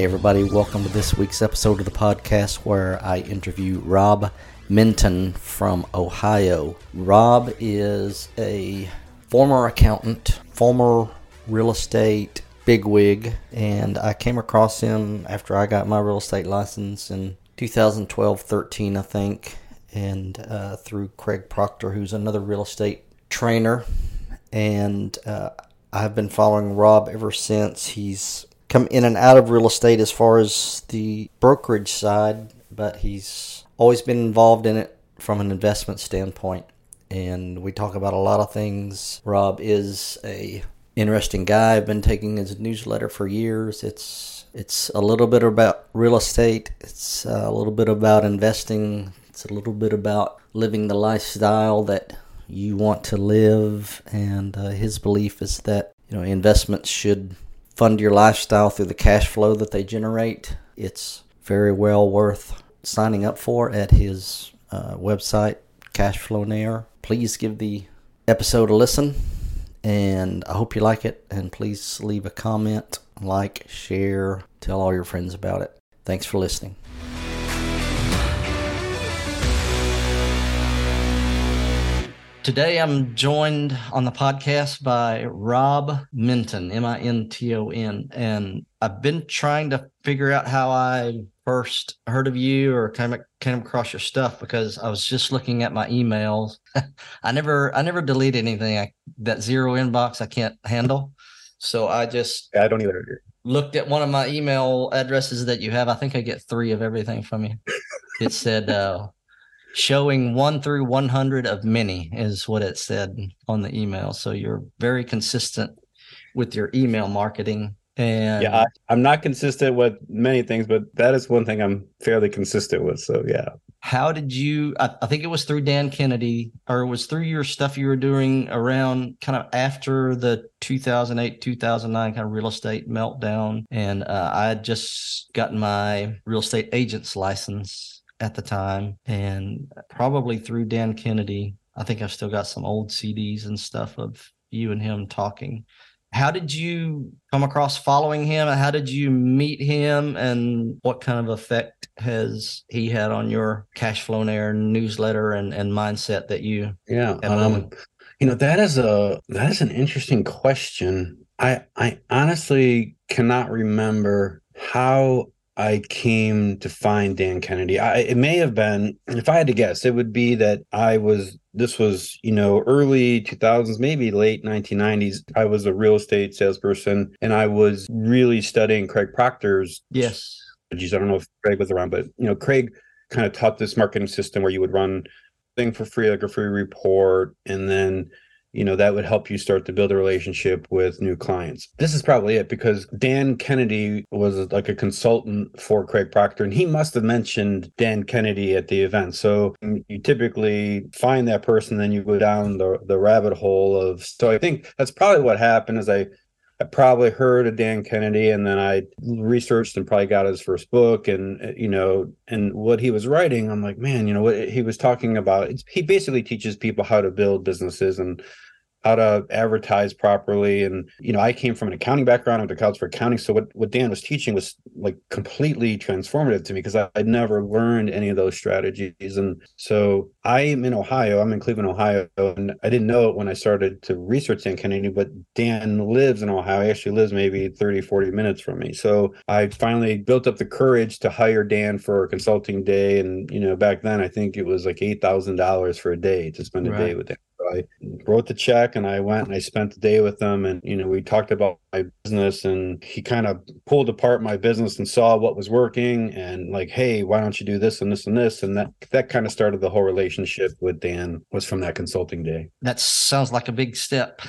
Hey, everybody, welcome to this week's episode of the podcast where I interview Rob Minton from Ohio. Rob is a former accountant, former real estate bigwig, and I came across him after I got my real estate license in 2012 13, I think, and uh, through Craig Proctor, who's another real estate trainer. And uh, I've been following Rob ever since. He's come in and out of real estate as far as the brokerage side, but he's always been involved in it from an investment standpoint. And we talk about a lot of things. Rob is a interesting guy. I've been taking his newsletter for years. It's it's a little bit about real estate. It's a little bit about investing. It's a little bit about living the lifestyle that you want to live. And uh, his belief is that you know investments should fund your lifestyle through the cash flow that they generate. It's very well worth signing up for at his uh, website, Cashflow Please give the episode a listen, and I hope you like it. And please leave a comment, like, share, tell all your friends about it. Thanks for listening. Today I'm joined on the podcast by Rob Minton, M I N T O N. And I've been trying to figure out how I first heard of you or came, came across your stuff because I was just looking at my emails. I never I never delete anything. I, that zero inbox I can't handle. So I just I don't either. Looked at one of my email addresses that you have. I think I get three of everything from you. It said uh, showing one through 100 of many is what it said on the email. So you're very consistent with your email marketing. And yeah, I, am not consistent with many things, but that is one thing I'm fairly consistent with. So yeah. How did you? I, I think it was through Dan Kennedy, or it was through your stuff you were doing around kind of after the 2008 2009 kind of real estate meltdown, and uh, I had just gotten my real estate agent's license at the time, and probably through Dan Kennedy. I think I've still got some old CDs and stuff of you and him talking. How did you come across following him? How did you meet him? And what kind of effect has he had on your Cashflow newsletter and, and mindset that you? Yeah. Um, you know, that is a, that is an interesting question. I, I honestly cannot remember how I came to find Dan Kennedy. I, it may have been, if I had to guess, it would be that I was, this was, you know, early 2000s, maybe late 1990s. I was a real estate salesperson and I was really studying Craig Proctor's. Yes. Geez, I don't know if Craig was around, but, you know, Craig kind of taught this marketing system where you would run thing for free, like a free report, and then you know that would help you start to build a relationship with new clients. This is probably it because dan kennedy was like a consultant for craig proctor and he must have mentioned dan kennedy at the event. So mm, you typically find that person then you go down the, the rabbit hole of so i think that's probably what happened is i I probably heard of Dan Kennedy and then I researched and probably got his first book and uh, you know and what he was writing I'm like man you know what? He was talking about he basically teaches people how to build businesses and how to advertise properly. And, you know, I came from an accounting background. I went to college for accounting. So what, what Dan was teaching was like completely transformative to me because I'd never learned any of those strategies. And so I'm in Ohio, I'm in Cleveland, Ohio. And I didn't know it when I started to research Dan Kennedy, but Dan lives in Ohio. He actually lives maybe 30, 40 minutes from me. So I finally built up the courage to hire Dan for a consulting day. And, you know, back then I think it was like $8,000 for a day to spend a right. day with him. I wrote the check and I went and I spent the day with them. And, you know, we talked about my business and he kind of pulled apart my business and saw what was working and like, hey, why don't you do this and this and this? And that that kind of started the whole relationship with Dan was from that consulting day. That sounds like a big step.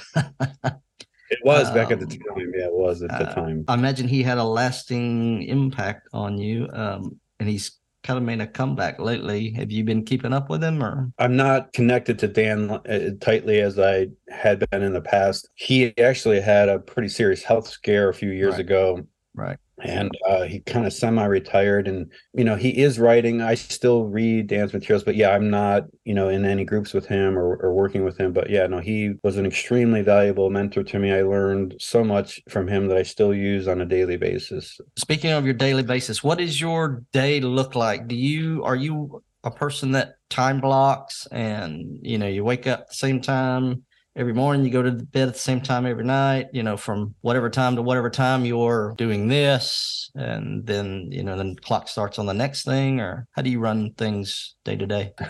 It was um, back at the um, time. Yeah, it was at the uh, time. I imagine he had a lasting impact on you. Um, and he's kind of made a comeback lately. Have you been keeping up with him or? I'm not connected to Dan uh, tightly as I had been in the past. He actually had a pretty serious health scare a few years right. ago. Right. And uh, he kind of semi-retired and you know he is writing. I still read Dan's materials but yeah i'm not you know in any groups with him or, or working with him. But yeah no he was an extremely valuable mentor to me. I learned so much from him that i still use on a daily basis. Speaking of your daily basis what does your day look like? Do you are you a person that time blocks and you know you wake up the same time every morning you go to bed at the same time every night you know from whatever time to whatever time you're doing this and then you know then the clock starts on the next thing or how do you run things day to day?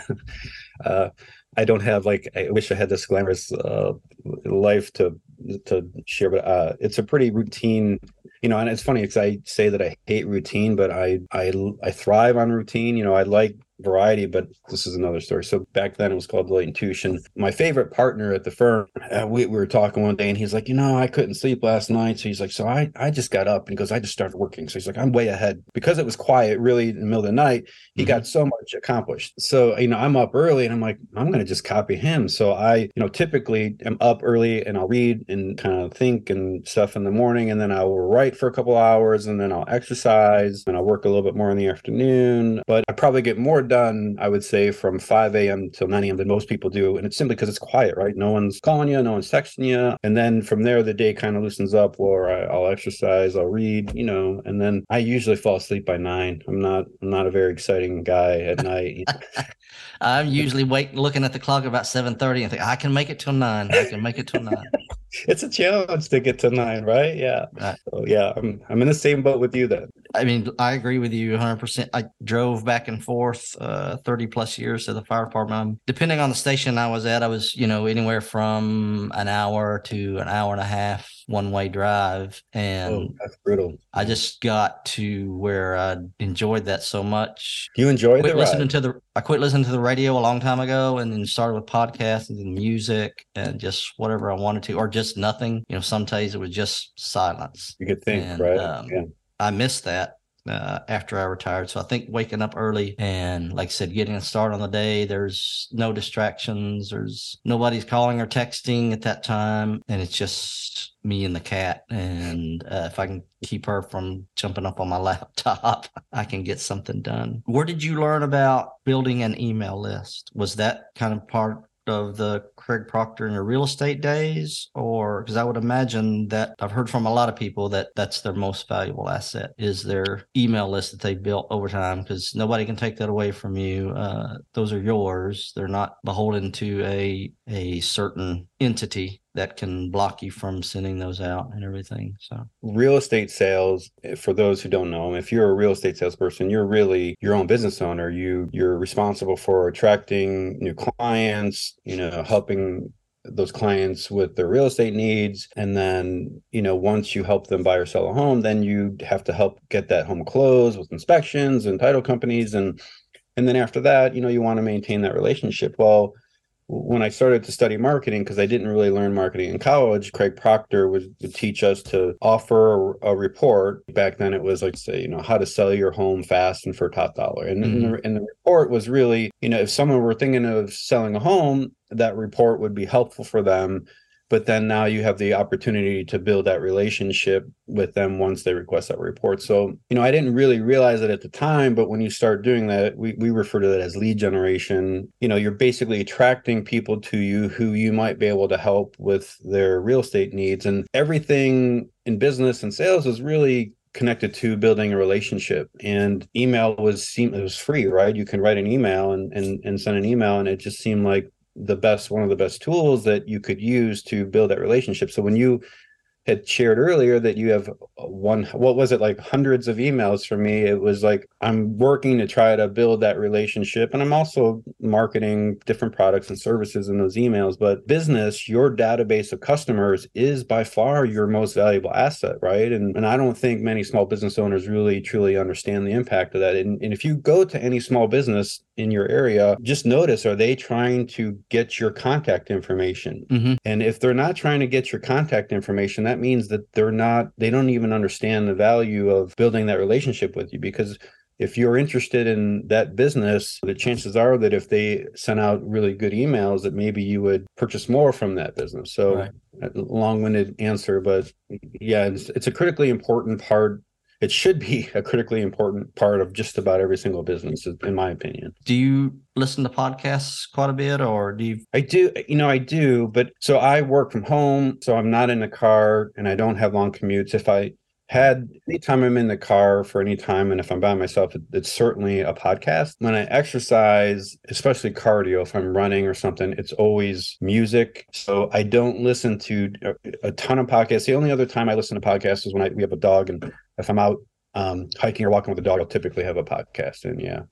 Uh, i don't have like i wish i had this glamorous uh, life to to share but uh, it's a pretty routine you know and it's funny because i say that i hate routine but i i i thrive on routine you know i like variety, but this is another story. So back then it was called Touche. My favorite partner at the firm, uh, we, we were talking one day and he's like, you know, I couldn't sleep last night. So he's like, so I, I just got up and he goes, I just started working. So he's like, I'm way ahead because it was quiet really in the middle of the night. He mm-hmm. got so much accomplished. So, you know, I'm up early and I'm like, I'm going to just copy him. So I, you know, typically am up early and I'll read and kind of think and stuff in the morning. And then I will write for a couple hours and then I'll exercise and I'll work a little bit more in the afternoon. But I probably get more done, I would say, from 5 a.m. till 9 a.m. than most people do. And it's simply because it's quiet, right? No one's calling you, no one's texting you. And then from there, the day kind of loosens up where I, will exercise, I'll read, you know, and then I usually fall asleep by nine. I'm not, I'm not a very exciting guy at night. I'm usually wait looking at the clock about 7:30 and think I can make it till nine. I can make it till nine. it's a challenge to get to nine, right? Yeah. Right. So yeah, I'm I'm in the same boat with you then. I mean, I agree with you 100%. I drove back and forth uh, 30 plus years to the fire department. Depending on the station I was at, I was, you know, anywhere from an hour to an hour and a half one way drive. And oh, that's brutal. I just got to where I enjoyed that so much. You enjoyed quit listening ride. to the I quit listening to the radio a long time ago and then started with podcasts and music and just whatever I wanted to, or just nothing. You know, some days it was just silence. You could think, and, right? Um, yeah. I missed that uh, after I retired. So I think waking up early and, like I said, getting a start on the day, there's no distractions, there's nobody's calling or texting at that time. And it's just me and the cat. And uh, if I can keep her from jumping up on my laptop, I can get something done. Where did you learn about building an email list? Was that kind of part of the Craig Proctor in your real estate days, or because I would imagine that I've heard from a lot of people that that's their most valuable asset is their email list that they built over time because nobody can take that away from you. Uh, those are yours. They're not beholden to a a certain entity that can block you from sending those out and everything. So real estate sales, eh, for those who don't know, if you're a real estate salesperson, you're really your own business owner. You you're responsible for attracting new clients, you know, helping those clients with their real estate needs and then you know once you help them buy or sell a home then you have to help get that home closed with inspections and title companies and and then after that you know you want to maintain that relationship well when I started to study marketing, because I didn't really learn marketing in college, Craig Proctor would, would teach us to offer a, a, report. Back then, it was like, say, you know, how to sell your home fast and for top dollar. And, mm-hmm. and, the, mm-hmm. and the report was really, you know, if someone were thinking of selling a home, that report would be helpful for them but then now you have the opportunity to build that relationship with them once they request that report. So you know i didn't really realize it at the time but when you start doing that we, we refer to that as lead generation. You know you're basically attracting people to you who you might be able to help with their real estate needs. And everything in business and sales is really connected to building a relationship. And email was seem it was free right? You can write an email and, and and send an email and it just seemed like the best one of the best tools that you could use to build that relationship. So when you had shared earlier that you have one what was it like hundreds of emails from me? It was like i'm working to try to build that relationship and i'm also marketing different products and services in those emails but business your database of customers is by far your most valuable asset right? And, and i don't think many small business owners really truly understand the impact of that. And, and if you go to any small business in your area just notice are they trying to get your contact information? Mm-hmm. and if they're not trying to get your contact information that means that they're not they don't even understand the value of building that relationship with you because if you're interested in that business, the chances are that if they sent out really good emails, that maybe you would purchase more from that business. So, right. long-winded answer, but yeah, it's, it's a critically important part it should be a critically important part of just about every single business, in my opinion. Do you listen to podcasts quite a bit, or do you? I do, you know, I do, but so I work from home, so I'm not in the car and I don't have long commutes. If I had anytime I'm in the car for any time, and if I'm by myself, it, it's certainly a podcast. When I exercise, especially cardio, if I'm running or something, it's always music. So I don't listen to a, a ton of podcasts. The only other time I listen to podcasts is when I, we have a dog, and if I'm out um, hiking or walking with a dog, I'll typically have a podcast. And yeah,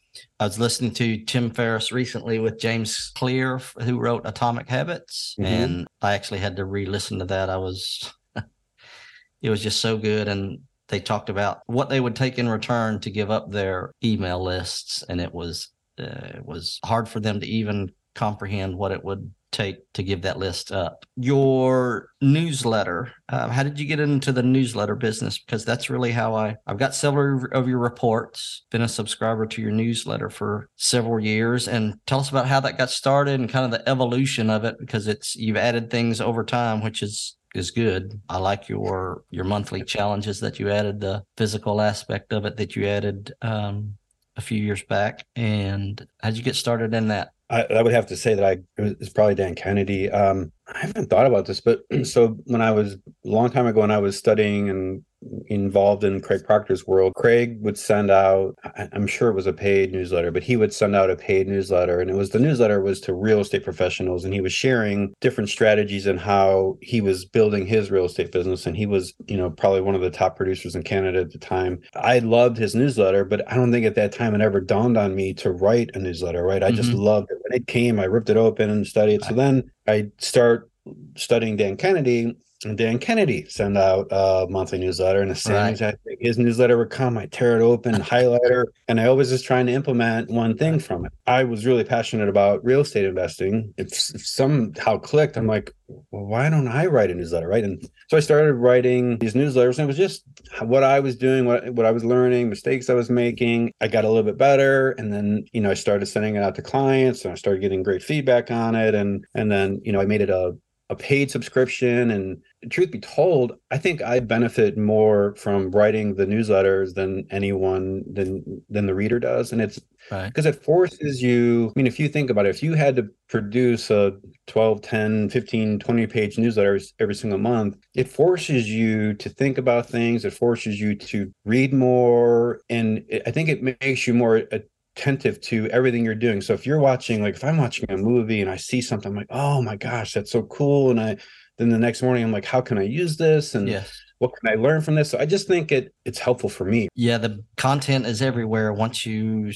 I was listening to Tim Ferriss recently with James Clear, who wrote Atomic Habits, mm-hmm. and I actually had to re-listen to that. I was it was just so good. And they talked about what they would take in return to give up their email lists, and it was uh, it was hard for them to even comprehend what it would take to give that list up. Your newsletter, um, how did you get into the newsletter business? Because that's really how I, I've got several of your reports, been a subscriber to your newsletter for several years. And tell us about how that got started and kind of the evolution of it, because it's, you've added things over time, which is is good. I like your your monthly challenges that you added, the physical aspect of it that you added um, a few years back. And how'd you get started in that? I, I would have to say that I it's probably Dan Kennedy. Um, I haven't thought about this, but so when I was a long time ago when I was studying and involved in Craig Proctor's world, Craig would send out, I'm sure it was a paid newsletter, but he would send out a paid newsletter. And it was the newsletter was to real estate professionals. And he was sharing different strategies and how he was building his real estate business. And he was, you know, probably one of the top producers in Canada at the time. I loved his newsletter, but I don't think at that time it ever dawned on me to write a newsletter, right? I mm-hmm. just loved it. When it came, I ripped it open and studied. So then I start studying Dan Kennedy and Dan Kennedy send out a monthly newsletter, and as soon as his newsletter would come, I tear it open, highlighter, and I always just trying to implement one thing from it. I was really passionate about real estate investing. If, if somehow clicked, I'm like, well, why don't I write a newsletter, right? And so I started writing these newsletters, and it was just what I was doing, what what I was learning, mistakes I was making. I got a little bit better, and then you know I started sending it out to clients, and I started getting great feedback on it, and and then you know I made it a a paid subscription and truth be told i think i benefit more from writing the newsletters than anyone than than the reader does and it's because right. it forces you i mean if you think about it if you had to produce a 12 10 15 20 page newsletters every single month it forces you to think about things it forces you to read more and it, i think it makes you more attentive to everything you're doing. So if you're watching, like if I'm watching a movie and I see something, I'm like, oh my gosh, that's so cool. And I then the next morning I'm like, how can I use this? And yes. what can I learn from this? So I just think it it's helpful for me. Yeah, the content is everywhere once you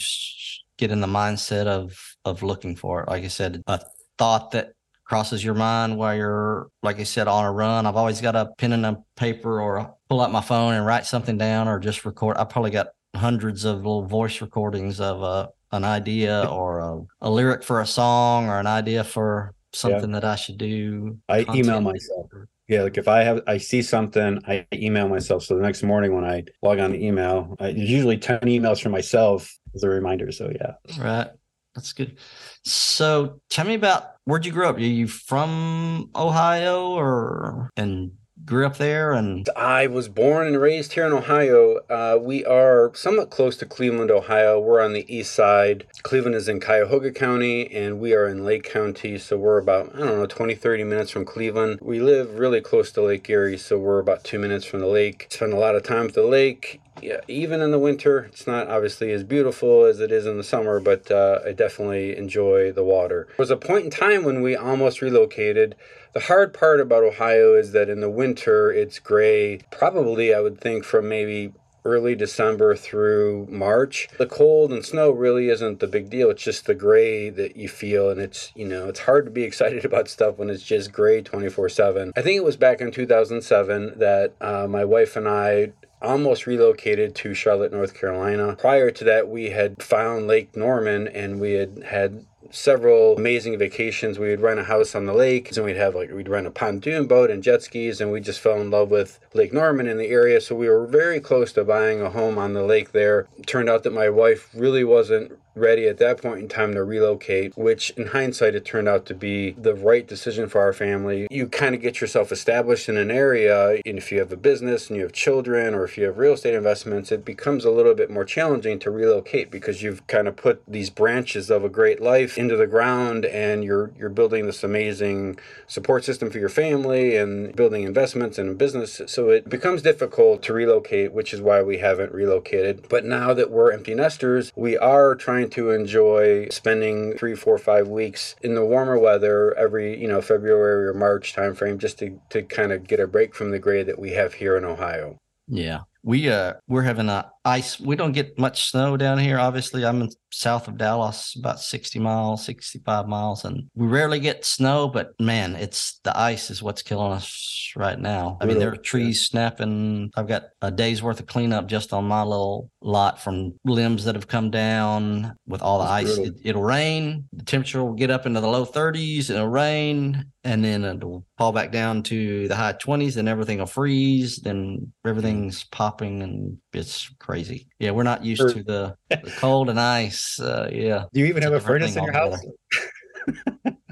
get in the mindset of of looking for it. Like I said, a thought that crosses your mind while you're like I said on a run. I've always got a pen and a paper or pull out my phone and write something down or just record. I probably got hundreds of little voice recordings of a an idea or a, a lyric for a song or an idea for something yeah. that I should do. I email myself. Yeah, like if I have I see something, I email myself. So the next morning when I log on to email, I usually ten emails for myself as a reminder. So yeah. Right. That's good. So tell me about where'd you grow up? Are you from Ohio or and grew up there and i was born and raised here in ohio. Uh, we are somewhat close to cleveland ohio. We're on the east side. Cleveland is in cuyahoga county and we are in lake county so we're about i don't know 20 30 minutes from cleveland. We live really close to lake erie so we're about two minutes from the lake. Spend a lot of time at the lake. Yeah, even in the winter, it's not obviously as beautiful as it is in the summer, but uh, I definitely enjoy the water. There was a point in time when we almost relocated. The hard part about Ohio is that in the winter it's gray, probably I would think from maybe early December through March. The cold and snow really isn't the big deal. It's just the gray that you feel and it's, you know, it's hard to be excited about stuff when it's just gray 24/7. I think it was back in 2007 that uh, my wife and I almost relocated to Charlotte, North Carolina. Prior to that, we had found Lake Norman and we had had several amazing vacations. We would rent a house on the lake, and we'd have like we'd rent a pontoon boat and jet skis, and we just fell in love with Lake Norman in the area. So we were very close to buying a home on the lake there. It turned out that my wife really wasn't ready at that point in time to relocate, which in hindsight it turned out to be the right decision for our family. You kind of get yourself established in an area, and if you have a business and you have children or if you have real estate investments, it becomes a little bit more challenging to relocate because you've kind of put these branches of a great life into the ground and you're you're building this amazing support system for your family and building investments and business. So it becomes difficult to relocate, which is why we haven't relocated. But now that we're empty nesters, we are trying to enjoy spending three, four, five weeks in the warmer weather every, you know, February or March timeframe just to, to kind of get a break from the gray that we have here in Ohio. Yeah. We uh we're having a ice. We don't get much snow down here. Obviously, I'm in south of Dallas, about 60 miles, 65 miles, and we rarely get snow. But man, it's the ice is what's killing us right now. I mean, there are trees snapping. I've got a day's worth of cleanup just on my little lot from limbs that have come down with all the That's ice. It, it'll rain. The temperature will get up into the low 30s. and It'll rain, and then it'll fall back down to the high 20s. Then everything will freeze. Then hmm. everything's popping, and it's crazy. Yeah, we're not used to the, the cold and ice. Uh, yeah. Do you even have a furnace in your house?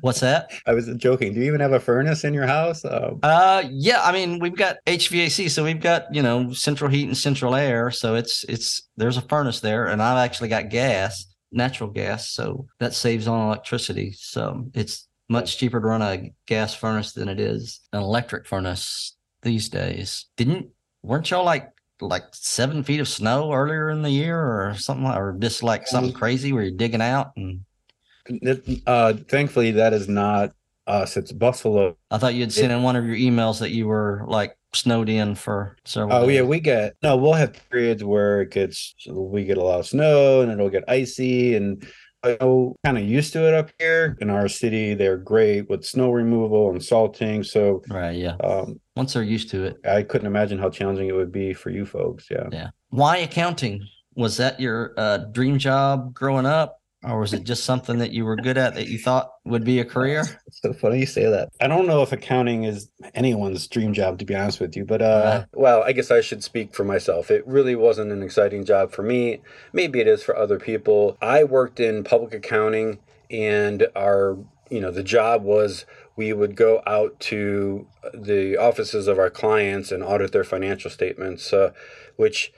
What's that? I was joking. Do you even have a furnace in your house? Um, uh, yeah. I mean, we've got HVAC, so we've got you know central heat and central air. So it's it's there's a furnace there, and I've actually got gas, natural gas, so that saves on electricity. So it's much cheaper to run a gas furnace than it is an electric furnace these days. Didn't weren't y'all like like seven feet of snow earlier in the year or something or just like something crazy where you're digging out and uh thankfully that is not us it's buffalo i thought you'd sent in one of your emails that you were like snowed in for several oh days. yeah we get no we'll have periods where it gets we get a lot of snow and it'll get icy and Know kind of used to it up here in our city. They're great with snow removal and salting. So right, yeah. Um, Once they're used to it, I couldn't imagine how challenging it would be for you folks. Yeah, yeah. Why accounting? Was that your uh, dream job growing up? Or was it just something that you were good at that you thought would be a career? It's so funny you say that. I don't know if accounting is anyone's dream job, to be honest with you. But uh, uh, well, I guess I should speak for myself. It really wasn't an exciting job for me. Maybe it is for other people. I worked in public accounting, and our you know the job was we would go out to the offices of our clients and audit their financial statements, uh, which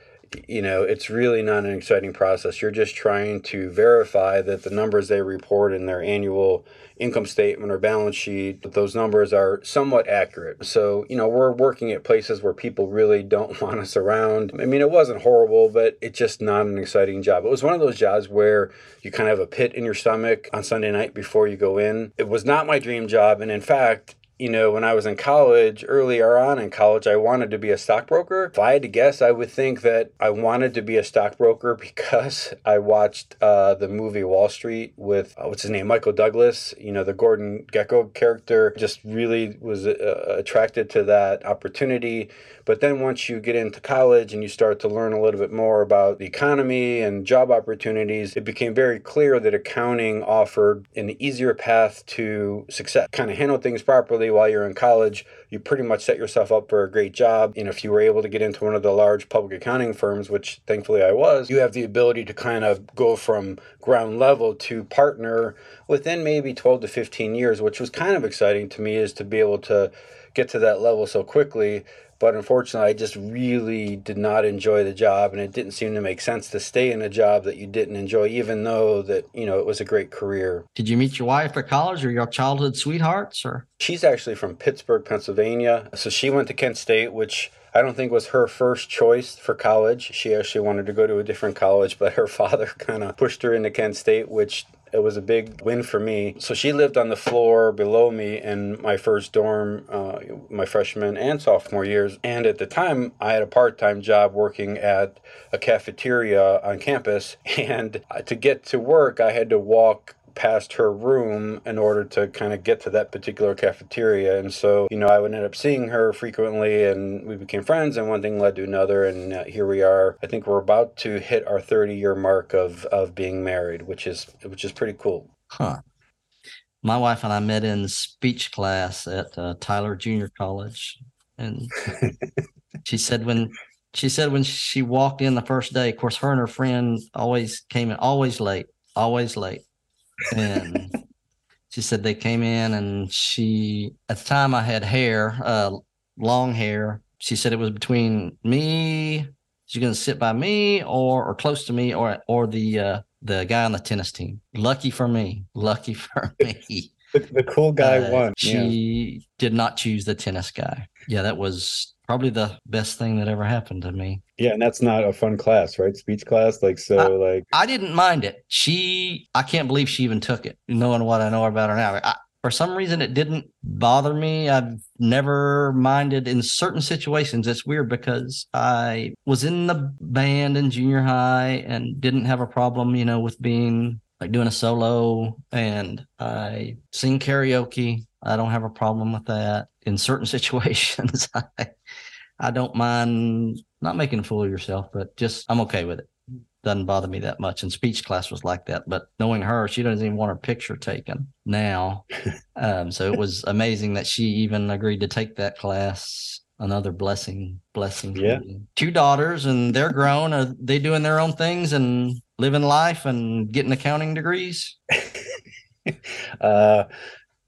you know, it's really not an exciting process. You're just trying to verify that the numbers they report in their annual income statement or balance sheet, that those numbers are somewhat accurate. So, you know, we're working at places where people really don't want us around. I mean, it wasn't horrible, but it's just not an exciting job. It was one of those jobs where you kind of have a pit in your stomach on Sunday night before you go in. It was not my dream job. And in fact, you know, when I was in college, earlier on in college, I wanted to be a stockbroker. If I had to guess, I would think that I wanted to be a stockbroker because I watched uh, the movie Wall Street with, uh, what's his name, Michael Douglas. You know, the Gordon Gekko character just really was uh, attracted to that opportunity. But then once you get into college and you start to learn a little bit more about the economy and job opportunities, it became very clear that accounting offered an easier path to success. Kind of handle things properly while you're in college, you pretty much set yourself up for a great job. And if you were able to get into one of the large public accounting firms, which thankfully I was, you have the ability to kind of go from ground level to partner within maybe 12 to 15 years, which was kind of exciting to me is to be able to get to that level so quickly but unfortunately i just really did not enjoy the job and it didn't seem to make sense to stay in a job that you didn't enjoy even though that you know it was a great career. Did you meet your wife at college or your childhood sweethearts or? She's actually from pittsburgh pennsylvania. So she went to kent state which I don't think was her first choice for college. She actually wanted to go to a different college, but her father kind of pushed her into Kent State, which it was a big win for me. So she lived on the floor below me in my first dorm, uh, my freshman and sophomore years. And at the time, I had a part time job working at a cafeteria on campus. And to get to work, I had to walk past her room in order to kind of get to that particular cafeteria. And so, you know, I would end up seeing her frequently and we became friends and one thing led to another. And uh, here we are. I think we're about to hit our 30 year mark of, of being married, which is, which is pretty cool. Huh. my wife and I met in speech class at uh, Tyler Junior College, and she said when she said when she walked in the first day, of course, her and her friend always came in always late, always late, and she said they came in and she at the time I had hair, uh, long hair. She said it was between me. She's going to sit by me or or close to me or or the uh, the guy on the tennis team. Lucky for me. Lucky for me. The, the cool guy Uh, won. She yeah. did not choose the tennis guy. Yeah, that was probably the best thing that ever happened to me. yeah, and that's not a fun class, right? Speech class, like so, I- like I didn't mind it. She, I can't believe she even took it, knowing what I know about her now. I, for some reason, it didn't bother me. I've never minded in certain situations. It's weird because I was in the band in junior high and didn't have a problem, you know, with being like doing a solo and I sing karaoke. I don't have a problem with that. In certain situations, I, I don't mind not making a fool of yourself, but just I'm okay with it doesn't bother me that much. And speech class was like that. But knowing her, she doesn't even want her picture taken now. um, so it was amazing that she even agreed to take that class. Another blessing, blessing. Yeah. Two daughters, and they're grown. Are they doing their own things and living life and getting accounting degrees? uh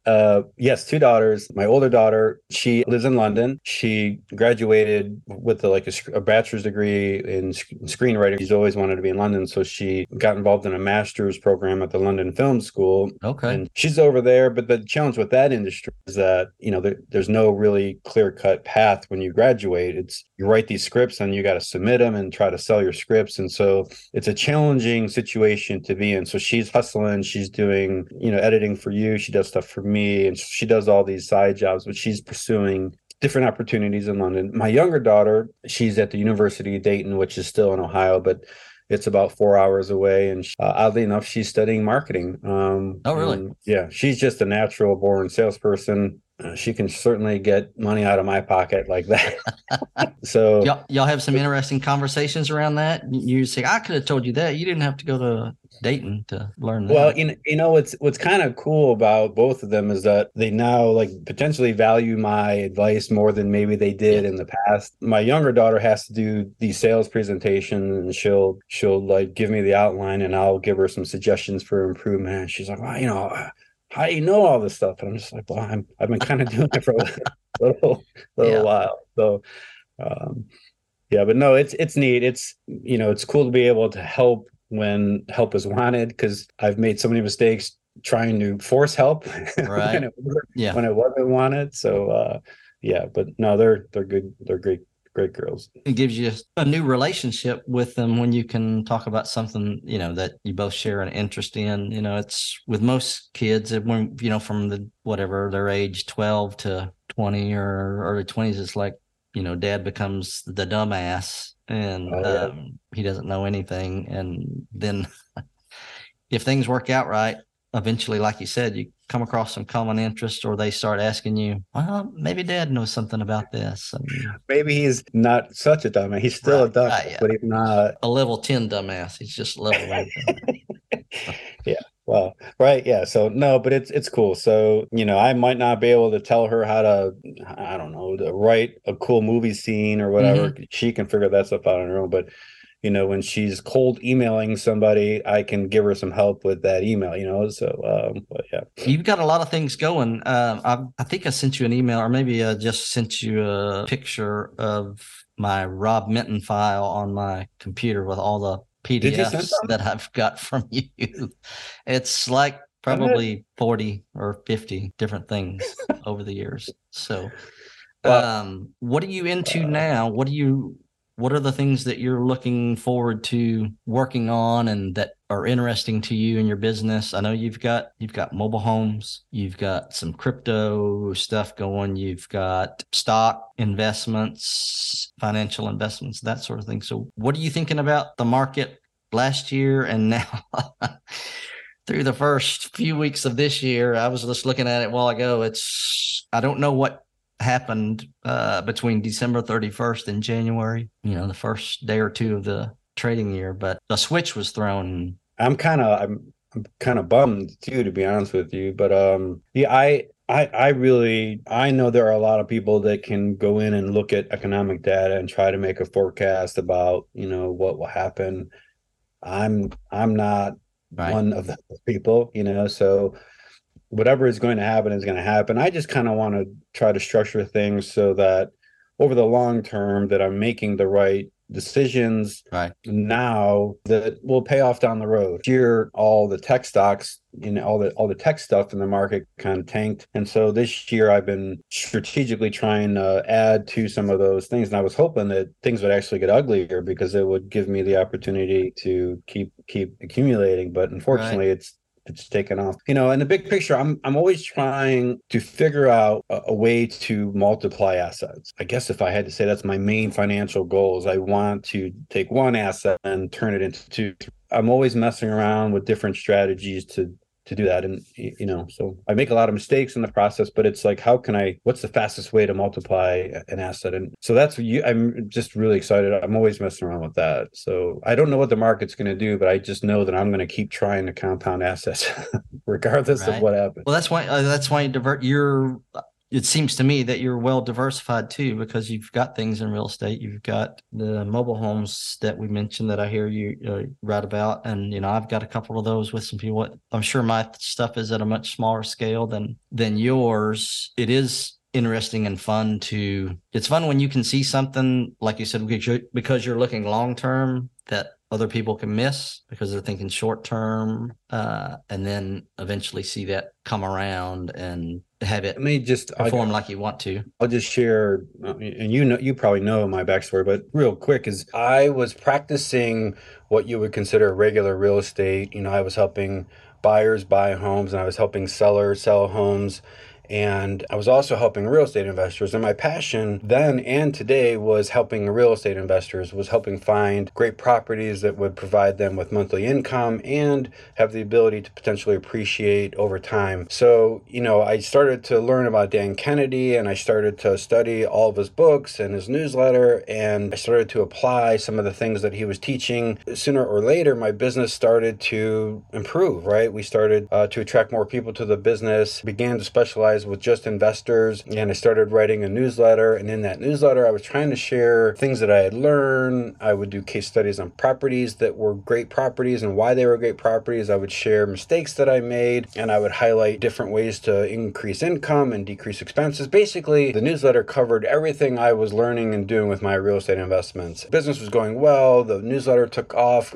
uh yes two daughters. My older daughter she lives in london. She graduated with a, like a, a bachelor's degree in sc- screenwriting. She's always wanted to be in london so she got involved in a master's program at the london film school. Okay. and she's over there but the challenge with that industry is that you know there, there's no really clear cut path when you graduate. It's you write these scripts and you got to submit them and try to sell your scripts. And so it's a challenging situation to be in. So she's hustling. She's doing you know editing for you. She does stuff for me and she does all these side jobs but she's pursuing different opportunities in london my younger daughter she's at the university of dayton which is still in ohio but it's about four hours away and uh, oddly enough she's studying marketing um Oh, really? yeah she's just a natural born salesperson Uh, she can certainly get money out of my pocket like that so Y'all, y'all have some interesting conversations around that. You say, I could have told you that. You didn't have to go to Dayton to learn that. Well, you know, you know what's what's kind of cool about both of them is that they now like potentially value my advice more than maybe they did in the past. My younger daughter has to do the sales presentation and she'll she'll like give me the outline and I'll give her some suggestions for improvement. And she's like, well, you know, how do you know all this stuff? And I'm just like, well, I'm I've been kind of doing it for a little little Yeah. while. So um yeah, but no, it's it's neat. It's you know, it's cool to be able to help when help is wanted because I've made so many mistakes trying to force help Right. when, it, wasn't- yeah. when it wasn't wanted. So uh yeah, but no, they're they're good. They're great great girls. it gives you a new relationship with them when you can talk about something you know that you both share an interest in you know it's with most kids when you know from the whatever their age 12 to 20 or early 20s it's like you know dad becomes the dumbass and Oh, yeah. um, he doesn't know anything and then if things work out right eventually like you said you come across some common interest or they start asking you well maybe dad knows something about this and Maybe he's not such a dumbass. He's still Right, a dumbass, right, yeah. but he's not. a level 10 dumbass. He's just level one. dumbass. Well, right, yeah. So no, but it's it's cool. So you know, I might not be able to tell her how to, I don't know, to write a cool movie scene or whatever. Mm-hmm. She can figure that stuff out on her own. But you know, when she's cold emailing somebody, I can give her some help with that email. You know, so um, but yeah, You've got a lot of things going. Um, I, I think I sent you an email, or maybe I just sent you a picture of my Rob Minton file on my computer with all the PDFs that I've got from you. It's like probably 40 or 50 different things over the years. So, Well, um, what are you into uh, now? What do you, what are the things that you're looking forward to working on and that are interesting to you in your business? I know you've got, you've got mobile homes, you've got some crypto stuff going, you've got stock investments, financial investments, that sort of thing. So what are you thinking about the market last year and now? through the first few weeks of this year. I was just looking at it while ago. It's I don't know what happened uh, between December 31st and January. You know, the first day or two of the trading year, but the switch was thrown. I'm kind of I'm I'm kind of bummed too, to be honest with you. But um, yeah, I I, I really I know there are a lot of people that can go in and look at economic data and try to make a forecast about you know what will happen. I'm I'm not right. one of those people, you know. So whatever is going to happen is going to happen. I just kind of want to try to structure things so that over the long term that I'm making the right decisions right. now that will pay off down the road. Here, all the tech stocks, you know, all the all the tech stuff in the market kind of tanked, and so this year I've been strategically trying to add to some of those things, and I was hoping that things would actually get uglier because it would give me the opportunity to keep keep accumulating. But unfortunately, right. it's it's taken off. You know, in the big picture, I'm I'm always trying to figure out a, a, way to multiply assets. I guess if I had to say that's my main financial goal is I want to take one asset and turn it into two. I'm always messing around with different strategies to to do that. And you know so i make a lot of mistakes in the process but it's like how can i what's the fastest way to multiply an asset? And so that's you i'm just really excited. I'm always messing around with that. So i don't know what the market's going to do but i just know that i'm going to keep trying to compound assets regardless right. of what happens. Well that's why uh, that's why you divert your it seems to me that you're well diversified too because you've got things in real estate. You've got the mobile homes that we mentioned that i hear you uh, write about and you know i've got a couple of those with some people. I'm sure my stuff is at a much smaller scale than than yours. It is interesting and fun to it's fun when you can see something like you said because you're, because you're looking long term that other people can miss because they're thinking short term uh, and then eventually see that come around and have it Let me just perform like you want to. I'll just share, uh, and you know, you probably know my backstory, but real quick is I was practicing what you would consider regular real estate. You know, I was helping buyers buy homes, and I was helping sellers sell homes, and I was also helping real estate investors. And my passion then and today was helping real estate investors, was helping find great properties that would provide them with monthly income and have the ability to potentially appreciate over time. So, you know, I started to learn about Dan Kennedy and I started to study all of his books and his newsletter. And I started to apply some of the things that he was teaching. Sooner or later, my business started to improve, right? We started uh, to attract more people to the business, began to specialize with just investors. And I started writing a newsletter. And in that newsletter, I was trying to share things that I had learned. I would do case studies on properties that were great properties and why they were great properties. I would share mistakes that I made and I would highlight different ways to increase income and decrease expenses. Basically, the newsletter covered everything I was learning and doing with my real estate investments. Business was going well, the newsletter took off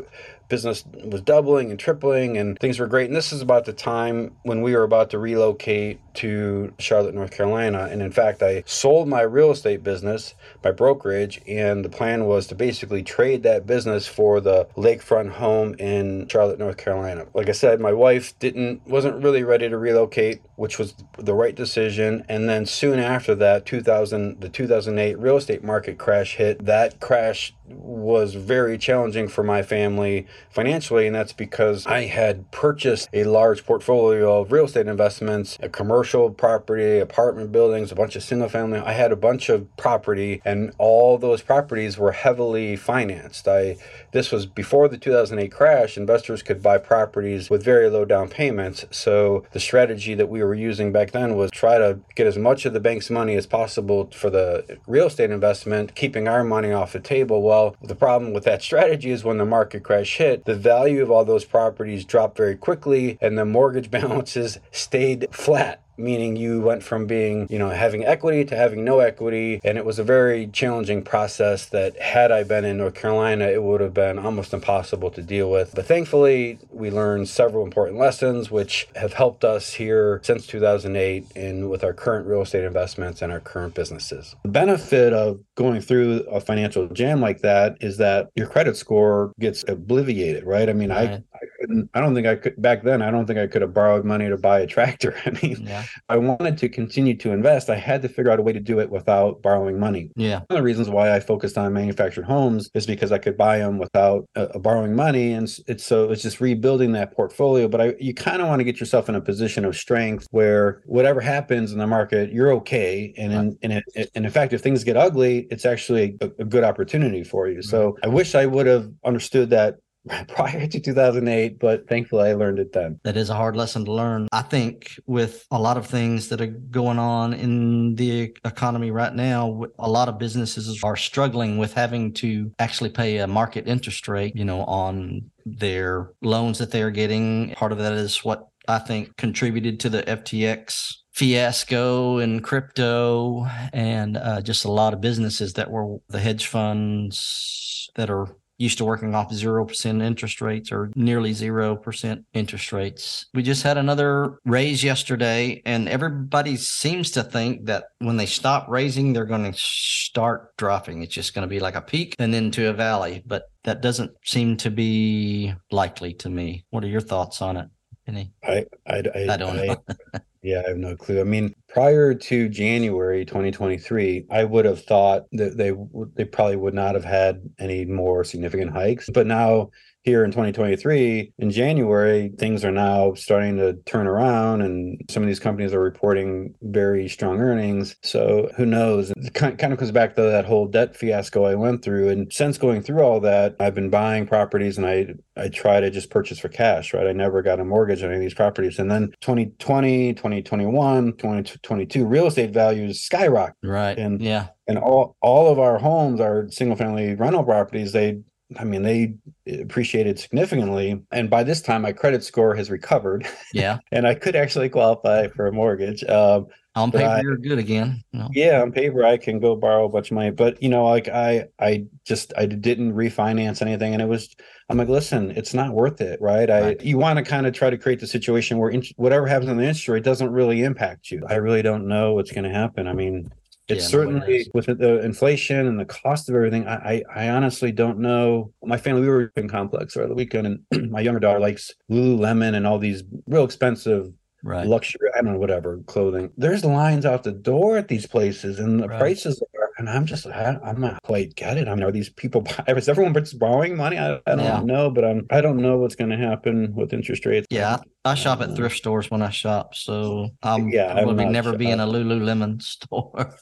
business was doubling and tripling and things were great. And this is about the time when we were about to relocate to Charlotte, North Carolina. And in fact, I sold my real estate business, my brokerage, and the plan was to basically trade that business for the lakefront home in Charlotte, North Carolina. Like I said, my wife didn't wasn't really ready to relocate, which was the right decision. And then soon after that, 2000 the 2008 real estate market crash hit. That crash was very challenging for my family financially, and that's because I had purchased a large portfolio of real estate investments, a commercial property, apartment buildings, a bunch of single family. I had a bunch of property, and all those properties were heavily financed. I this was before the 2008 crash. Investors could buy properties with very low down payments. So the strategy that we were using back then was try to get as much of the bank's money as possible for the real estate investment, keeping our money off the table. Well, the problem with that strategy is when the market crash hit, the value of all those properties dropped very quickly and the mortgage balances stayed flat meaning you went from being, you know, having equity to having no equity. And it was a very challenging process that, had I been in North Carolina, it would have been almost impossible to deal with. But thankfully, we learned several important lessons, which have helped us here since 2008 and with our current real estate investments and our current businesses. The benefit of going through a financial jam like that is that your credit score gets obliviated, right? I mean, right. I, I couldn't, I don't think I could, back then, I don't think I could have borrowed money to buy a tractor. I mean, yeah. I wanted to continue to invest. I had to figure out a way to do it without borrowing money. Yeah. One of the reasons why I focused on manufactured homes is because I could buy them without uh, uh borrowing money. And it's so it's just rebuilding that portfolio. But I, you kind of want to get yourself in a position of strength where whatever happens in the market, you're okay. And in, and, it, and in fact, if things get ugly, it's actually a, a good opportunity for you. So I wish I would have understood that prior to 2008, but thankfully I learned it then. That is a hard lesson to learn. I think with a lot of things that are going on in the economy right now, a lot of businesses are struggling with having to actually pay a market interest rate, you know, on their loans that they're getting. Part of that is what I think contributed to the FTX fiasco in crypto and uh, just a lot of businesses that were the hedge funds that are used to working off 0% interest rates or nearly 0% interest rates. We just had another raise yesterday, and everybody seems to think that when they stop raising, they're going to start dropping. It's just going to be like a peak and then to a valley, but that doesn't seem to be likely to me. What are your thoughts on it? Penny? I, I, I, I don't know. Yeah, I have no clue. I mean, prior to January 2023, I would have thought that they they probably would not have had any more significant hikes. But now here in 2023 in January, things are now starting to turn around, and some of these companies are reporting very strong earnings. So who knows? It kind of comes back to that whole debt fiasco I went through. And since going through all that, I've been buying properties, and I I try to just purchase for cash. Right? I never got a mortgage on any of these properties. And then 2020, 2021, 2022, real estate values skyrocket. Right. And yeah and all all of our homes our single family rental properties they I mean, they appreciated significantly. And by this time, my credit score has recovered. Yeah. and I could actually qualify for a mortgage. Um, on paper, I, you're good again. No. Yeah, on paper, I can go borrow a bunch of money. But you know, like I, I just I didn't refinance anything, and it was. I'm like, listen, it's not worth it, right? right. I you want to kind of try to create the situation where in, whatever happens on the interest rate doesn't really impact you. I really don't know what's going to happen. I mean, it's yeah, certainly with the inflation and the cost of everything. I, I, I honestly don't know. My family, we were in complex over the weekend, and my younger daughter likes Lululemon and all these real expensive right. luxury, I don't know, whatever clothing. There's lines out the door at these places, and the right. prices are, and I'm just, I, am not quite get it. I mean, are these people? Is everyone borrowing money? I, I don't yeah. know, but I'm, I don't know what's going to happen with interest rates. Yeah, I, I shop at uh, thrift stores when I shop, so I'm yeah, probably never be in a Lululemon store.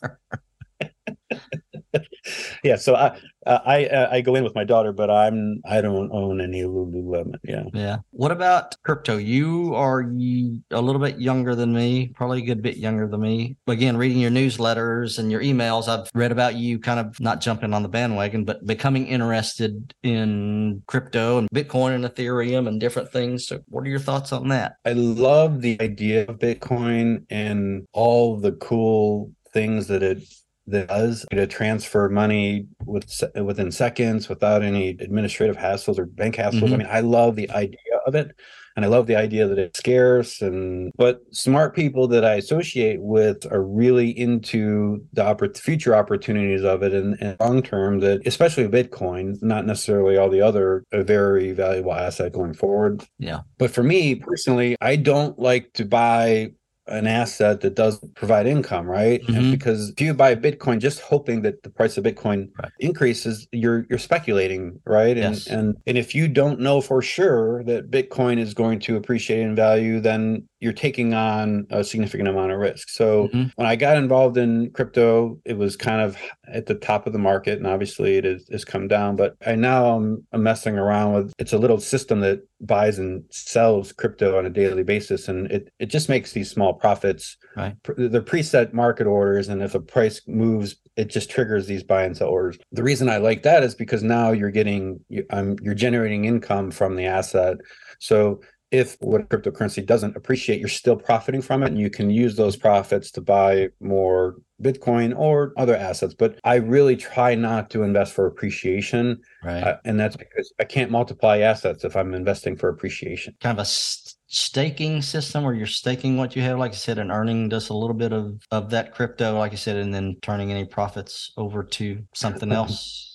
yeah, so I I uh, I go in with my daughter, but I'm I don't own any Lululemon. Yeah, yeah. What about crypto? You are a little bit younger than me, probably a good bit younger than me. Again, reading your newsletters and your emails, I've read about you kind of not jumping on the bandwagon, but becoming interested in crypto and Bitcoin and Ethereum and different things. So, what are your thoughts on that? I love the idea of Bitcoin and all the cool things that it that does to transfer money with within seconds without any administrative hassles or bank hassles. Mm-hmm. I mean, I love the idea of it. And I love the idea that it's scarce and but smart people that I associate with are really into the oppor- future opportunities of it and, and long term that especially Bitcoin, not necessarily all the other a very valuable asset going forward. Yeah. But for me personally, I don't like to buy an asset that does provide income, right? Mm-hmm. And because if you buy Bitcoin just hoping that the price of Bitcoin right. increases, you're you're speculating, right? And yes. and and if you don't know for sure that Bitcoin is going to appreciate in value, then you're taking on a significant amount of risk. So mm-hmm. when I got involved in crypto, it was kind of at the top of the market, and obviously it has, has come down. But I now I'm, I'm messing around with it's a little system that buys and sells crypto on a daily basis, and it it just makes these small profits. Right. They're preset market orders, and if a price moves, it just triggers these buy and sell orders. The reason I like that is because now you're getting you, um, you're generating income from the asset. So if what cryptocurrency doesn't appreciate, you're still profiting from it, and you can use those profits to buy more Bitcoin or other assets. But I really try not to invest for appreciation, right? Uh, and that's because I can't multiply assets if I'm investing for appreciation. Kind of a st- staking system where you're staking what you have, like I said, and earning just a little bit of of that crypto, like I said, and then turning any profits over to something else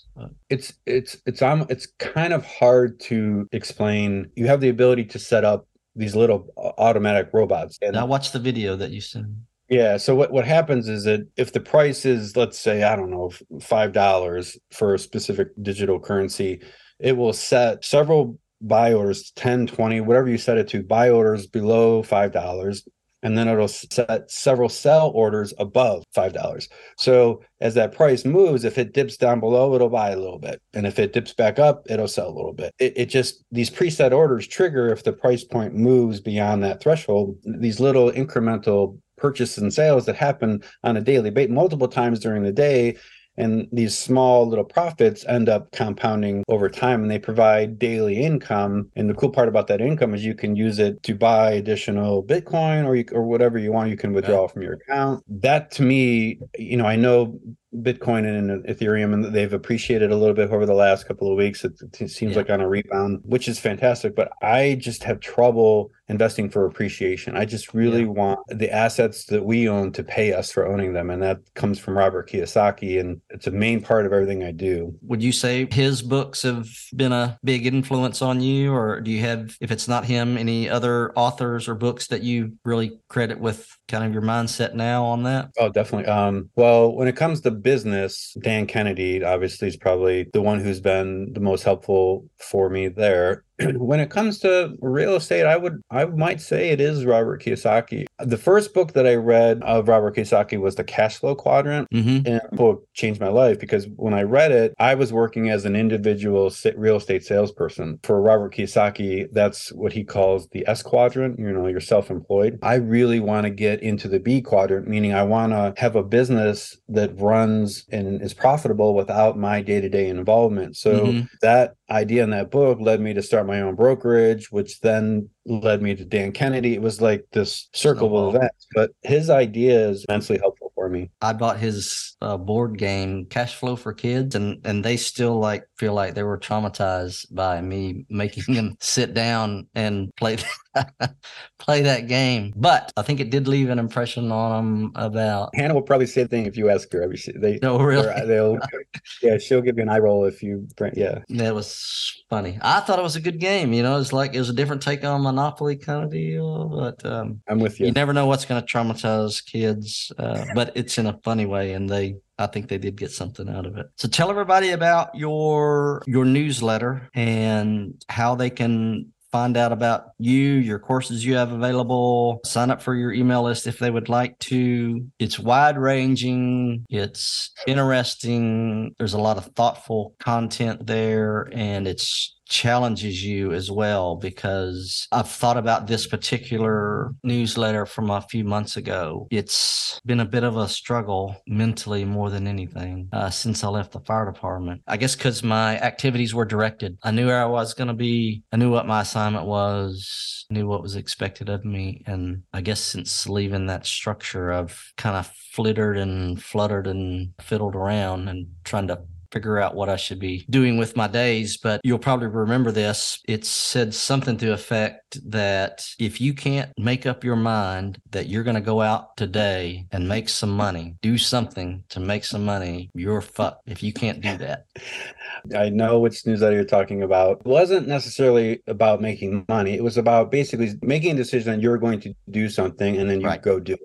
it's it's it's um it's kind of hard to explain. You have the ability to set up these little uh, automatic robots. And I watched the video that you sent. Yeah. So what, what happens is that if the price is, let's say, I don't know, five dollars for a specific digital currency, it will set several buy orders, 10, 20, whatever you set it to, buy orders below five dollars and then it'll set several sell orders above $5. So as that price moves, if it dips down below, it'll buy a little bit. And if it dips back up, it'll sell a little bit. It, it just, these preset orders trigger if the price point moves beyond that threshold, these little incremental purchases and sales that happen on a daily basis multiple times during the day and these small little profits end up compounding over time and they provide daily income. And the cool part about that income is you can use it to buy additional bitcoin or you, or whatever you want. You can withdraw yeah. from your account. That to me you know i know Bitcoin and Ethereum, and they've appreciated a little bit over the last couple of weeks. It, it seems yeah. like on a rebound, which is fantastic. But I just have trouble investing for appreciation. I just really yeah. want the assets that we own to pay us for owning them, and that comes from Robert Kiyosaki, and it's a main part of everything I do. Would you say his books have been a big influence on you, or do you have, if it's not him, any other authors or books that you really credit with kind of your mindset now on that? Oh, definitely. Um, well, when it comes to business, Dan Kennedy obviously is probably the one who's been the most helpful for me there. when it comes to real estate, I would I might say it is Robert Kiyosaki. The first book that I read of Robert Kiyosaki was the Cash Flow Quadrant, mm-hmm. and the book changed my life because when I read it, I was working as an individual real estate salesperson for Robert Kiyosaki. That's what he calls the S quadrant. You know, you're self-employed. I really want to get into the B quadrant, meaning I want to have a business that runs and is profitable without my day-to-day involvement. So mm-hmm. that idea in that book led me to start my own brokerage, which then led me to Dan Kennedy. It was like this circle oh, of events, but his idea is immensely helpful for me. I bought his uh, board game, Cash Flow for Kids, and and they still like feel like they were traumatized by me making them sit down and play play that game. But I think it did leave an impression on them about. Hannah will probably say the thing if you ask her. They no really they'll yeah she'll give you an eye roll if you print. yeah. That was funny. I thought it was a good game. You know, it's like it was a different take on Monopoly kind of deal. But um, I'm with you. You never know what's going to traumatize kids, uh, but it's in a funny way, and they I think they did get something out of it. So tell everybody about your your newsletter and how they can find out about you, your courses you have available, sign up for your email list if they would like to. It's wide ranging, it's interesting. There's a lot of thoughtful content there, and it's challenges you as well because I've thought about this particular newsletter from a few months ago. It's been a bit of a struggle mentally more than anything uh, since I left the fire department. I guess because my activities were directed. I knew where I was going to be, I knew what my assignment was, knew what was expected of me. And I guess since leaving that structure, I've kind of flittered and fluttered and fiddled around and trying to figure out what I should be doing with my days. But you'll probably remember this. It said something to the effect that if you can't make up your mind that you're going to go out today and make some money, do something to make some money, you're fucked if you can't do that. I know which newsletter you're talking about. It wasn't necessarily about making money. It was about basically making a decision that you're going to do something and then you right. go do it.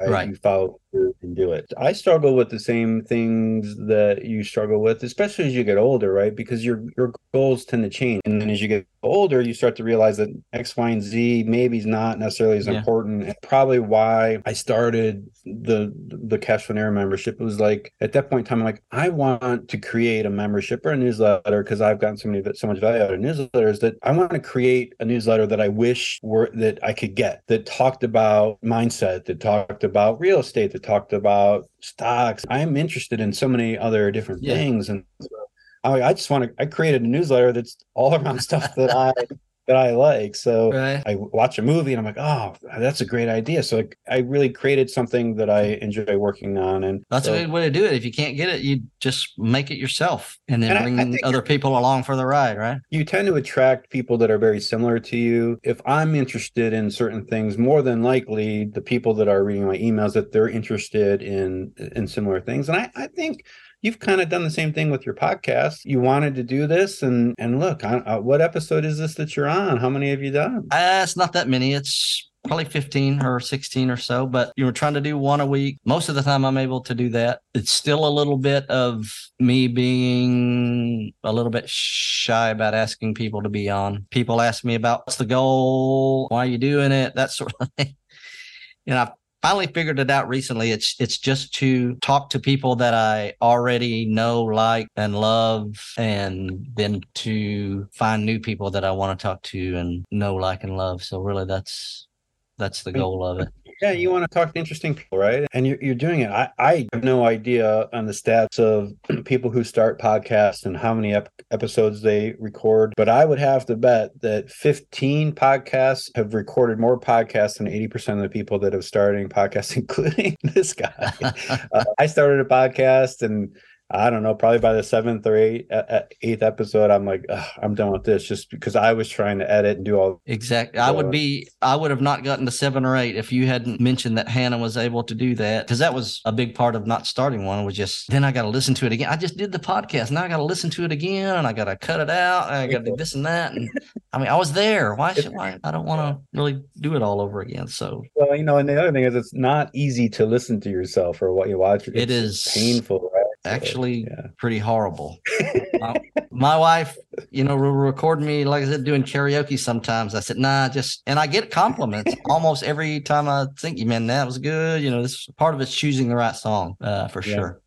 Right? right. You follow and do it. I struggle with the same things that you struggle with, especially as you get older, right? Because your your goals tend to change, and then as you get older, you start to realize that X, Y, and Z maybe is not necessarily as yeah. important. And probably why I started the the Cash Flow membership. It was like at that point in time, I'm like, I want to create a membership or a newsletter because I've gotten so many so much value out of newsletters that I want to create a newsletter that I wish were that I could get that talked about mindset, that talked about real estate, talked about stocks. I'm interested in so many other different yeah. things and. So I, I just want to. I created a newsletter that's all around stuff that I that I like. So right. I watch a movie and I'm like, oh, that's a great idea. So I, I really created something that I enjoy working on. And that's so, a good way to do it. If you can't get it, you just make it yourself and then and bring I, I other people along for the ride, right? You tend to attract people that are very similar to you. If I'm interested in certain things, more than likely the people that are reading my emails that they're interested in in similar things. And I, I think you've kind of done the same thing with your podcast. You wanted to do this, and and look, I, uh, what episode is this that you're on? How many have you done? Uh, it's not that many. It's probably 15 or 16 or so, but you were trying to do one a week. Most of the time, I'm able to do that. It's still a little bit of me being a little bit shy about asking people to be on. People ask me about what's the goal, why are you doing it, that sort of thing know, I've finally figured it out recently. It's it's just to talk to people that I already know, like, and love, and then to find new people that I want to talk to and know, like, and love. So really, that's that's the goal of it. Yeah, you want to talk to interesting people, right? And you're, you're doing it. I, I have no idea on the stats of people who start podcasts and how many ep- episodes they record, but I would have to bet that 15 podcasts have recorded more podcasts than 80% of the people that have starting podcasts, including this guy. uh, I started a podcast and I don't know, probably by the seventh or eighth, eighth episode, I'm like, I'm done with this just because I was trying to edit and do all. Exactly. I would be, I would have not gotten to seven or eight if you hadn't mentioned that Hannah was able to do that because that was a big part of not starting one was just, then I got to listen to it again. I just did the podcast. Now I got to listen to it again and I got to cut it out. And I got to do this and that. And I mean, I was there. Why should why? I don't want to really do it all over again. So, well, you know, and the other thing is it's not easy to listen to yourself or what you watch. It's it is painful, right? Actually yeah. pretty horrible. my, my, wife, you know, will record me, like I said, doing karaoke sometimes. I said, nah, just, and I get compliments almost every time I think, "You man, that was good. You know, this part of it's choosing the right song uh, for yeah. sure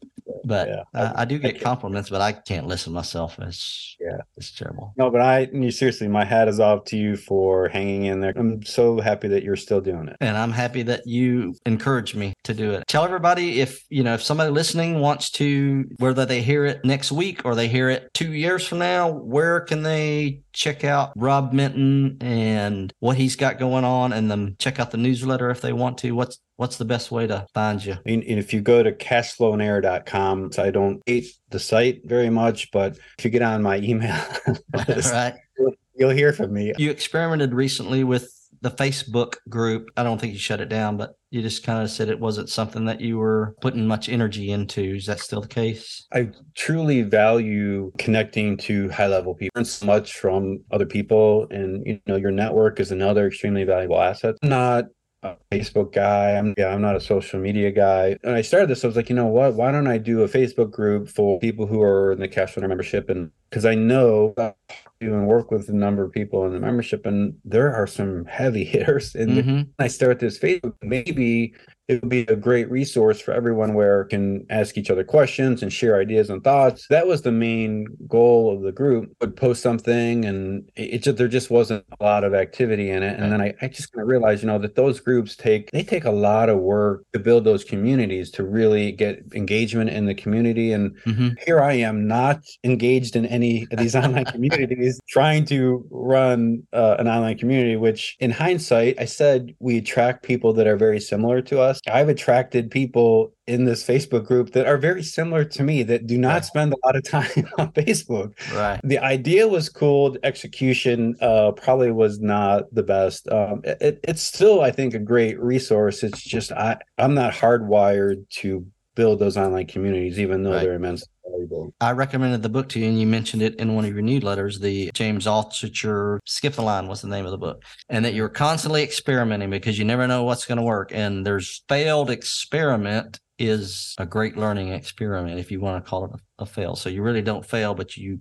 but yeah. I, I, do get I compliments, but I can't listen myself. It's yeah, it's terrible. No, but I you, seriously, my hat is off to you for hanging in there. I'm so happy that you're still doing it, and I'm happy that you encourage me to do it. Tell everybody if you know if somebody listening wants to, whether they hear it next week or they hear it two years from now, where can they check out Rob Minton and what he's got going on, and then check out the newsletter if they want to. What's what's the best way to find you? And if you go to cashflownaire.com, so I don't hate the site very much, but if you get on my email list, right. you'll, you'll hear from me. You experimented recently with the Facebook group. I don't think you shut it down, but you just kind of said it wasn't something that you were putting much energy into. Is that still the case? I truly value connecting to high level people and so much from other people. And, you know, your network is another extremely valuable asset. Not a Facebook guy. I'm yeah, I'm not a social media guy. And I started this, I was like, you know what? Why don't I do a Facebook group for people who are in the Cash Flow membership? And because I know do and work with a number of people in the membership, and there are some heavy hitters. And mm-hmm. I start this Facebook, maybe it would be a great resource for everyone where can ask each other questions and share ideas and thoughts. That was the main goal of the group. Would post something and it just there just wasn't a lot of activity in it. And then I, I just kind of realized, you know, that those groups take they take a lot of work to build those communities to really get engagement in the community. And mm-hmm. here I am not engaged in any of these online communities, trying to run uh, an online community, which in hindsight, I said we attract people that are very similar to us I've attracted people in this Facebook group that are very similar to me that do not spend a lot of time on Facebook. Right. The idea was cool. Execution uh, probably was not the best. Um, it, it's still, I think, a great resource. It's just I I'm not hardwired to build those online communities, even though right. they're immensely valuable. I recommended the book to you, and you mentioned it in one of your newsletters. The James Altucher "Skip the Line" was the name of the book, and that you're constantly experimenting because you never know what's going to work. And there's failed experiment is a great learning experiment if you want to call it a, a fail. So you really don't fail, but you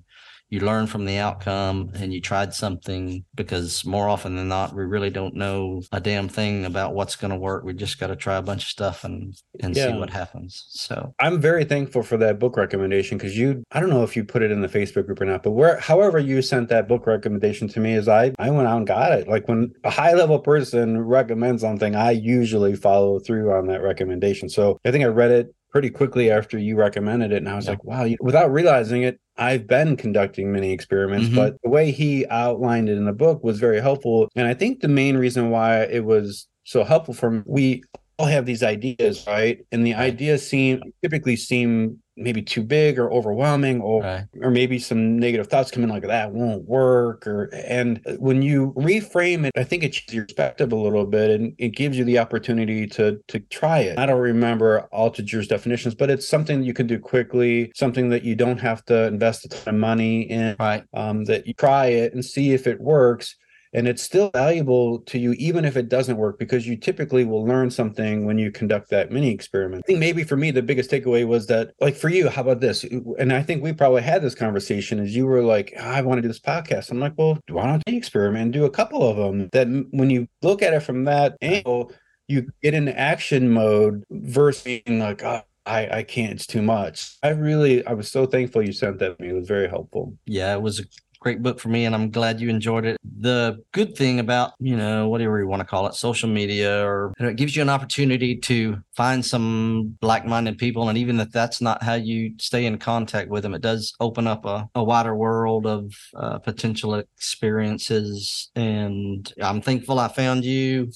you learn from the outcome and you tried something because more often than not we really don't know a damn thing about what's going to work. We just got to try a bunch of stuff and and yeah. see what happens. So i'm very thankful for that book recommendation because you i don't know if you put it in the facebook group or not but where however you sent that book recommendation to me is i i went out and got it. Like when a high level person recommends something i usually follow through on that recommendation. So i think i read it pretty quickly after you recommended it and i was yeah. like wow without realizing it I've been conducting many experiments, mm-hmm. but the way he outlined it in the book was very helpful. And I think the main reason why it was so helpful for me, we all have these ideas, right? And the ideas seem typically seem maybe too big or overwhelming or right. or maybe some negative thoughts come in like that won't work or and when you reframe it i think it changes your perspective a little bit and it gives you the opportunity to to try it i don't remember Altucher's definitions but it's something you can do quickly something that you don't have to invest a ton of money in right um, that you try it and see if it works and it's still valuable to you even if it doesn't work because you typically will learn something when you conduct that mini experiment i think maybe for me the biggest takeaway was that like for you how about this and i think we probably had this conversation as you were like oh, i want to do this podcast i'm like well why don't you experiment and do a couple of them that when you look at it from that angle you get in action mode versus being like, oh, I, I can't, it's too much. I really, I was so thankful you sent that to me. It was very helpful. Yeah, it was a great book for me and I'm glad you enjoyed it. The good thing about, you know, whatever you want to call it, social media or you know, it gives you an opportunity to find some like-minded people and even if that's not how you stay in contact with them, it does open up a, a wider world of uh, potential experiences and I'm thankful I found you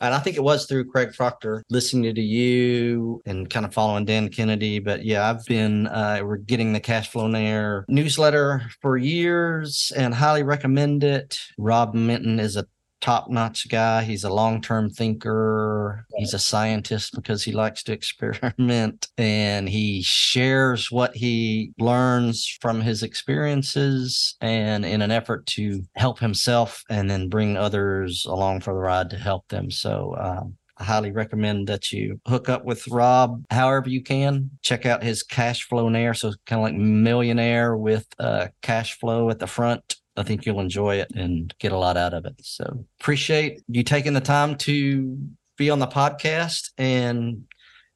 and I think it was through Craig Proctor listening to you and kind of following Dan Kennedy. But yeah, I've been uh, we're getting the Cashflownaire newsletter for years and highly recommend it. Rob Minton is a top notch guy. He's a long term thinker. He's a scientist because he likes to experiment and he shares what he learns from his experiences and in an effort to help himself and then bring others along for the ride to help them. So, um, I highly recommend that you hook up with Rob however you can. Check out his Cashflownaire. So kind of like millionaire with uh, cash flow at the front I think you'll enjoy it and get a lot out of it. So appreciate you taking the time to be on the podcast. And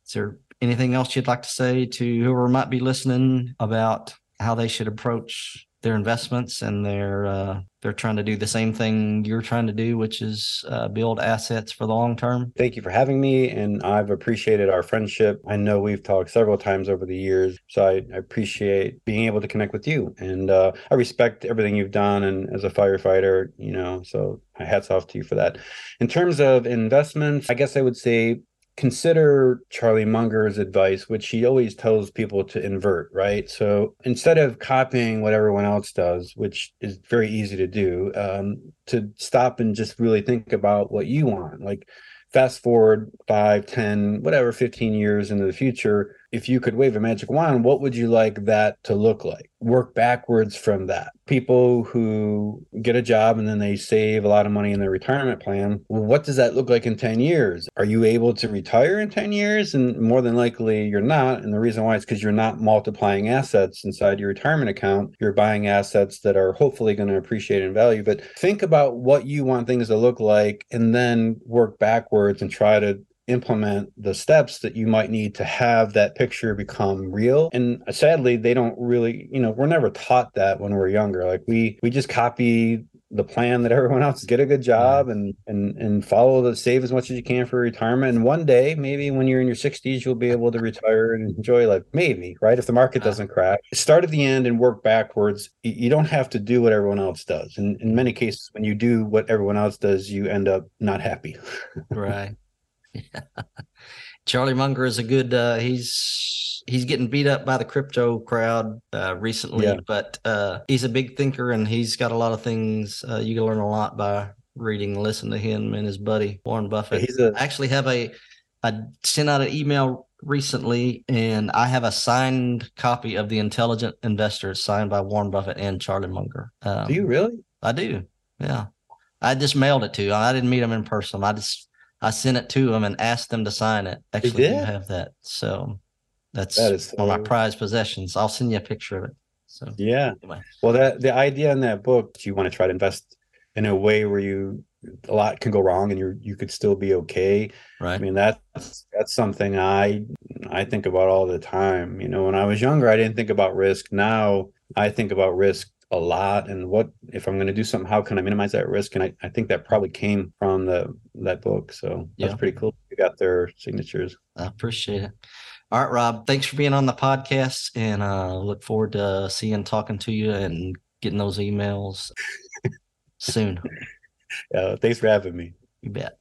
is there anything else you'd like to say to whoever might be listening about how they should approach their investments and they're uh, they're trying to do the same thing you're trying to do, which is uh, build assets for the long term. Thank you for having me, and I've appreciated our friendship. I know we've talked several times over the years, so I, I appreciate being able to connect with you, and uh, I respect everything you've done. And as a firefighter, you know, so hats off to you for that. In terms of investments, I guess I would say consider Charlie Munger's advice, which he always tells people to invert, right? So instead of copying what everyone else does, which is very easy to do, um, to stop and just really think about what you want. Like fast forward five, ten, whatever, 15 years into the future, if you could wave a magic wand, what would you like that to look like? Work backwards from that. People who get a job and then they save a lot of money in their retirement plan. Well, what does that look like in 10 years? Are you able to retire in 10 years? And more than likely, you're not. And the reason why is because you're not multiplying assets inside your retirement account. You're buying assets that are hopefully going to appreciate in value. But think about what you want things to look like and then work backwards and try to implement the steps that you might need to have that picture become real. And sadly they don't really you know we're never taught that when we're younger. Like we we just copy the plan that everyone else get a good job and and and follow the save as much as you can for retirement. And one day maybe when you're in your 60s you'll be able to retire and enjoy life. Maybe right? If the market doesn't crash. Start at the end and work backwards. You don't have to do what everyone else does. And in many cases when you do what everyone else does you end up not happy. Right Charlie Munger is a good. Uh, he's he's getting beat up by the crypto crowd uh, recently, yeah. but uh, he's a big thinker and he's got a lot of things. Uh, you can learn a lot by reading, listen to him and his buddy Warren Buffett. He's a, I actually have a. I sent out an email recently, and I have a signed copy of the Intelligent Investor signed by Warren Buffett and Charlie Munger. Um, do you really? I do. Yeah. I just mailed it to. Him. I didn't meet him in person. I just I sent it to them and asked them to sign it. Actually, you have that. So that's that is one of my prized possessions. I'll send you a picture of it. So yeah. Anyway. Well, that the idea in that book, you want to try to invest in a way where you a lot can go wrong and you you could still be okay. Right. I mean that's that's something I I think about all the time. You know, when I was younger, I didn't think about risk. Now I think about risk a lot and what if i'm going to do something how can i minimize that risk? And i, I think that probably came from the that book so that's yeah. pretty cool. You got their signatures. I appreciate it. All right rob thanks for being on the podcast and uh look forward to seeing talking to you and getting those emails soon. Yeah thanks for having me. You bet